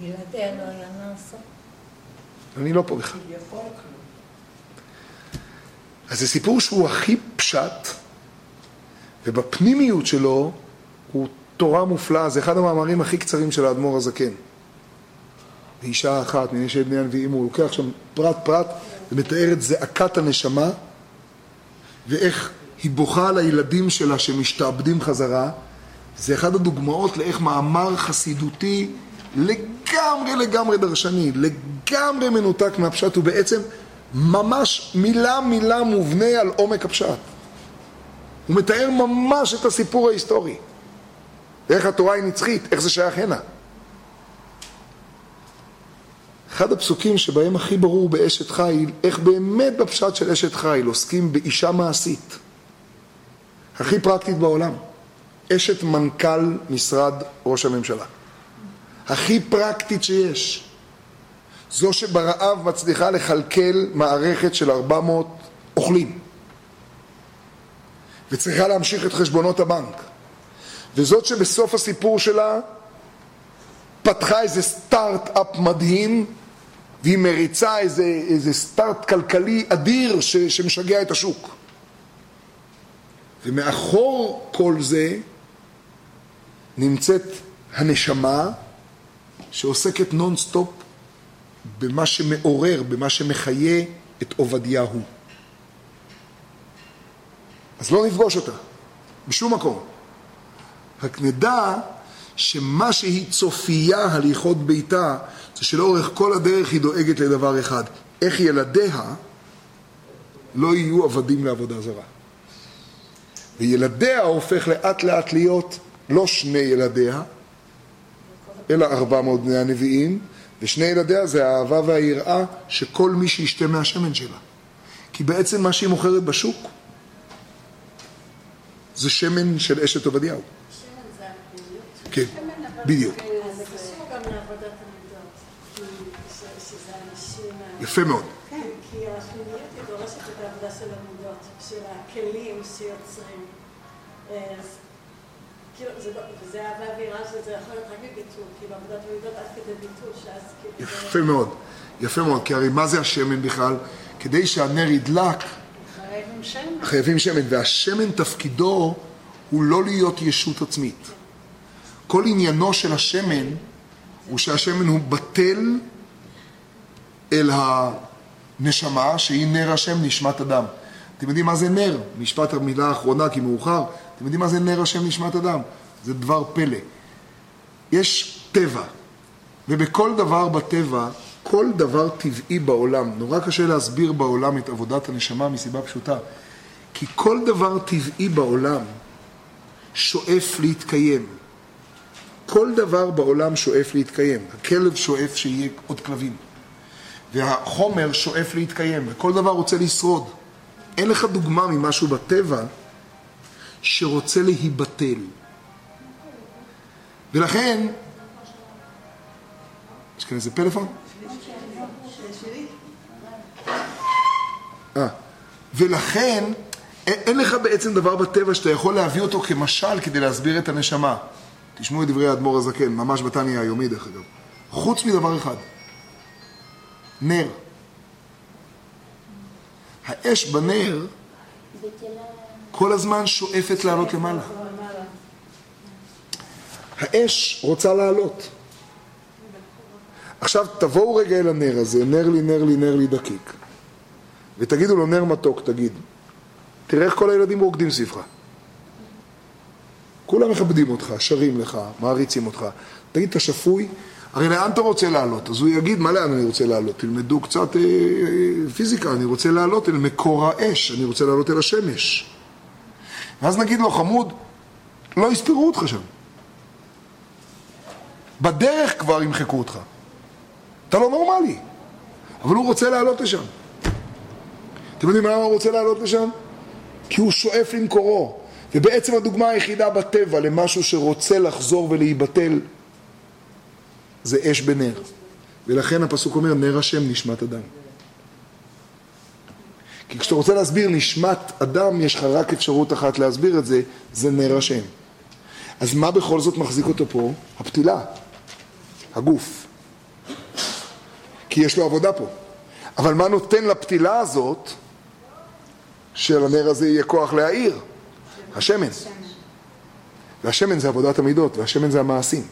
בלעדיה לא היה נעשה. אני לא פה בכלל. אז זה סיפור שהוא הכי פשט, ובפנימיות שלו הוא תורה מופלאה. זה אחד המאמרים הכי קצרים של האדמו"ר הזקן. באישה אחת, מנשי בני הנביאים, הוא לוקח שם פרט פרט ומתאר את זעקת הנשמה, ואיך היא בוכה על הילדים שלה שמשתעבדים חזרה. זה אחת הדוגמאות לאיך מאמר חסידותי לגמרי לגמרי דרשני, לגמרי מנותק מהפשט, הוא בעצם ממש מילה מילה מובנה על עומק הפשט. הוא מתאר ממש את הסיפור ההיסטורי. איך התורה היא נצחית, איך זה שייך הנה. אחד הפסוקים שבהם הכי ברור באשת חיל, איך באמת בפשט של אשת חיל עוסקים באישה מעשית. הכי פרקטית בעולם. אשת מנכ"ל משרד ראש הממשלה. הכי פרקטית שיש. זו שברעב מצליחה לכלכל מערכת של 400 אוכלים. וצריכה להמשיך את חשבונות הבנק. וזאת שבסוף הסיפור שלה פתחה איזה סטארט-אפ מדהים והיא מריצה איזה, איזה start כלכלי אדיר ש, שמשגע את השוק. ומאחור כל זה נמצאת הנשמה שעוסקת נונסטופ במה שמעורר, במה שמחיה את עובדיהו. אז לא נפגוש אותה, בשום מקום. רק נדע שמה שהיא צופייה הליכות ביתה, זה שלאורך כל הדרך היא דואגת לדבר אחד, איך ילדיה לא יהיו עבדים לעבודה זרה. וילדיה הופך לאט לאט להיות לא שני ילדיה, אלא ארבע מאות בני הנביאים, ושני ילדיה זה האהבה והיראה שכל מי שישתה מהשמן שלה. כי בעצם מה שהיא מוכרת בשוק זה שמן של אשת עובדיהו. שמן. כן, בדיוק. זה קשור גם לעבודת המידות, כי ש- שזה אנשים... ה- יפה מאוד. כן, כי הפנימיות היא דורשת את העבודה של המידות, של הכלים שיוצרים. כאילו, זה לא- ויראה שזה יכול להיות רק בביטול, כי בעבודת המידות עד כדי ביטול, שאז כאילו... יפה מאוד. יפה מאוד, כי הרי מה זה השמן בכלל? כדי שהנר ידלק, חייבים שם. חייבים שמן, והשמן תפקידו הוא לא להיות ישות עצמית. כל עניינו של השמן הוא שהשמן הוא בטל אל הנשמה שהיא נר השם נשמת אדם. אתם יודעים מה זה נר? משפט המילה האחרונה כי מאוחר. אתם יודעים מה זה נר השם נשמת אדם? זה דבר פלא. יש טבע, ובכל דבר בטבע, כל דבר טבעי בעולם, נורא קשה להסביר בעולם את עבודת הנשמה מסיבה פשוטה, כי כל דבר טבעי בעולם שואף להתקיים. כל דבר בעולם שואף להתקיים. הכלב שואף שיהיה עוד כלבים. והחומר שואף להתקיים, וכל דבר רוצה לשרוד. אין לך דוגמה ממשהו בטבע שרוצה להיבטל. ולכן, יש כאן איזה פלאפון? אה, ולכן אין לך בעצם דבר בטבע שאתה יכול להביא אותו כמשל כדי להסביר את הנשמה. תשמעו את דברי האדמו"ר הזקן, ממש בתניא היומי דרך אגב. חוץ מדבר אחד, נר. האש בנר כל הזמן שואפת לעלות למעלה. האש רוצה לעלות. עכשיו תבואו רגע אל הנר הזה, נר לי, נר לי, נר לי דקיק. ותגידו לו, נר מתוק, תגיד. תראה איך כל הילדים רוקדים סביבך. כולם מכבדים אותך, שרים לך, מעריצים אותך. תגיד, אתה שפוי? הרי לאן אתה רוצה לעלות? אז הוא יגיד, מה לאן אני רוצה לעלות? תלמדו קצת אה, אה, פיזיקה, אני רוצה לעלות אל מקור האש, אני רוצה לעלות אל השמש. ואז נגיד לו, חמוד, לא יספרו אותך שם. בדרך כבר ימחקו אותך. אתה לא נורמלי. אבל הוא רוצה לעלות לשם. אתם יודעים למה הוא רוצה לעלות לשם? כי הוא שואף למקורו. ובעצם הדוגמה היחידה בטבע למשהו שרוצה לחזור ולהיבטל זה אש בנר. ולכן הפסוק אומר, נר השם נשמת אדם. כי כשאתה רוצה להסביר נשמת אדם, יש לך רק אפשרות אחת להסביר את זה, זה נר השם. אז מה בכל זאת מחזיק אותו פה? הפתילה, הגוף. כי יש לו עבודה פה. אבל מה נותן לפתילה הזאת, שלנר הזה יהיה כוח להאיר? השמן. והשמן זה עבודת המידות, והשמן זה המעשים.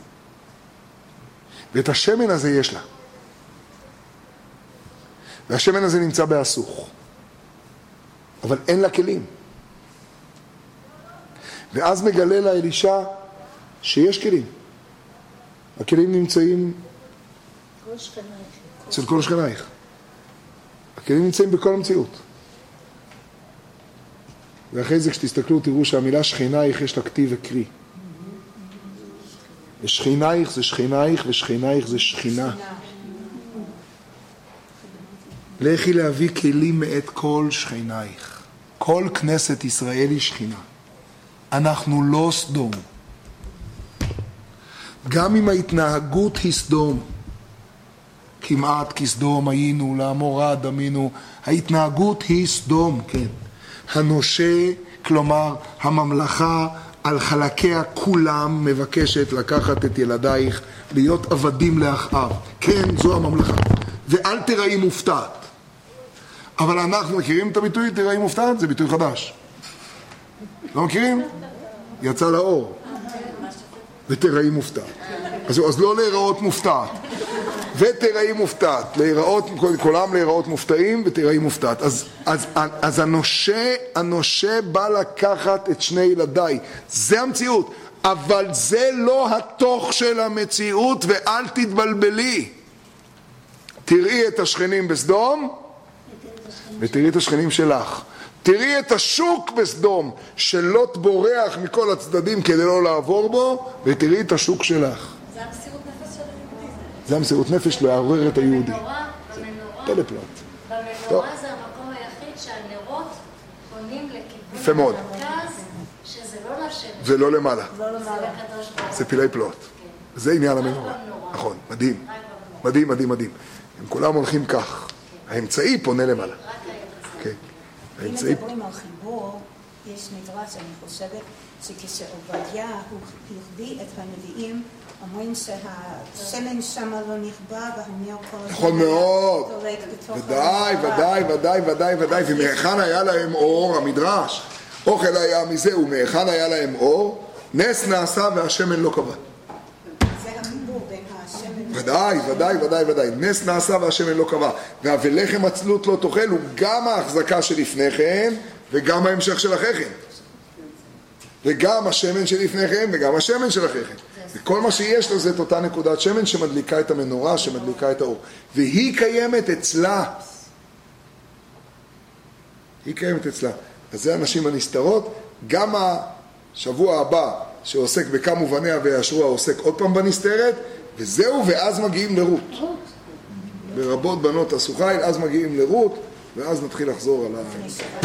ואת השמן הזה יש לה. והשמן הזה נמצא באסוך. אבל אין לה כלים. ואז מגלה לה אלישע שיש כלים. הכלים נמצאים. אצל כל שכנייך. הכלים נמצאים בכל המציאות. ואחרי זה כשתסתכלו תראו שהמילה שכינייך יש לה כתיב וקרי. ושכינייך זה שכינייך ושכינייך זה שכינה. לכי להביא כלים מאת כל שכינייך. כל כנסת ישראל היא שכינה. אנחנו לא סדום. גם אם ההתנהגות היא סדום, כמעט כסדום היינו, לעמורה דמינו, ההתנהגות היא סדום, כן. הנושה, כלומר הממלכה על חלקיה כולם מבקשת לקחת את ילדייך, להיות עבדים לאחאב. כן, זו הממלכה. ואל תראי מופתעת. אבל אנחנו מכירים את הביטוי תראי מופתעת? זה ביטוי חדש. לא מכירים? יצא לאור. ותראי מופתעת. אז, אז לא להיראות מופתעת. ותראי מופתעת. להיראות, כולם להיראות מופתעים ותראי מופתעת. אז, אז, אז הנושה, הנושה בא לקחת את שני ילדיי. זה המציאות. אבל זה לא התוך של המציאות ואל תתבלבלי. תראי את השכנים בסדום ותראי את השכנים שלך. תראי את השוק בסדום, שלוט בורח מכל הצדדים כדי לא לעבור בו, ותראי את השוק שלך. זה היהודי. זה המסירות נפש לעורר את היהודי. במנורה, במנורה, טלפלט. במנורה זה המקום היחיד שהנרות פונים לכיוון יפה מאוד. המרכז, שזה לא לשבת, ולא למעלה. זה פילי פלוט. זה עניין המנורה. במנורה. נכון, מדהים. מדהים, מדהים, מדהים. הם כולם הולכים כך. האמצעי פונה למעלה. כן. אם האמצעי... מדברים על חיבור, יש מדרש, אני חושבת, שכשעובדיה הוא החביא את הנביאים, אומרים שהשמן שם לא נכבה והנר כל הזמן נכון מאוד. ודאי. ודאי, ודאי, ודאי, ודאי. ומהיכן היה להם אור? המדרש. אוכל היה מזה, ומהיכן היה להם אור? נס נעשה והשמן לא כבה. זה החיבור בין השמן ודאי, ודאי, ודאי, ודאי. נס נעשה והשמן לא קבע. והבלחם עצלות לא תאכל הוא גם ההחזקה שלפני כן וגם ההמשך של אחרי כן. וגם השמן שלפני כן וגם השמן של אחרי כן. וכל מה שיש לו זה את אותה נקודת שמן שמדליקה את המנורה, שמדליקה את האור. והיא קיימת אצלה. היא קיימת אצלה. אז זה הנשים הנסתרות. גם השבוע הבא שעוסק בכמה מובניה ויאשרוה עוסק עוד פעם בנסתרת, וזהו, ואז מגיעים לרות. ברבות בנות עשו חיל, אז מגיעים לרות, ואז נתחיל לחזור על ה...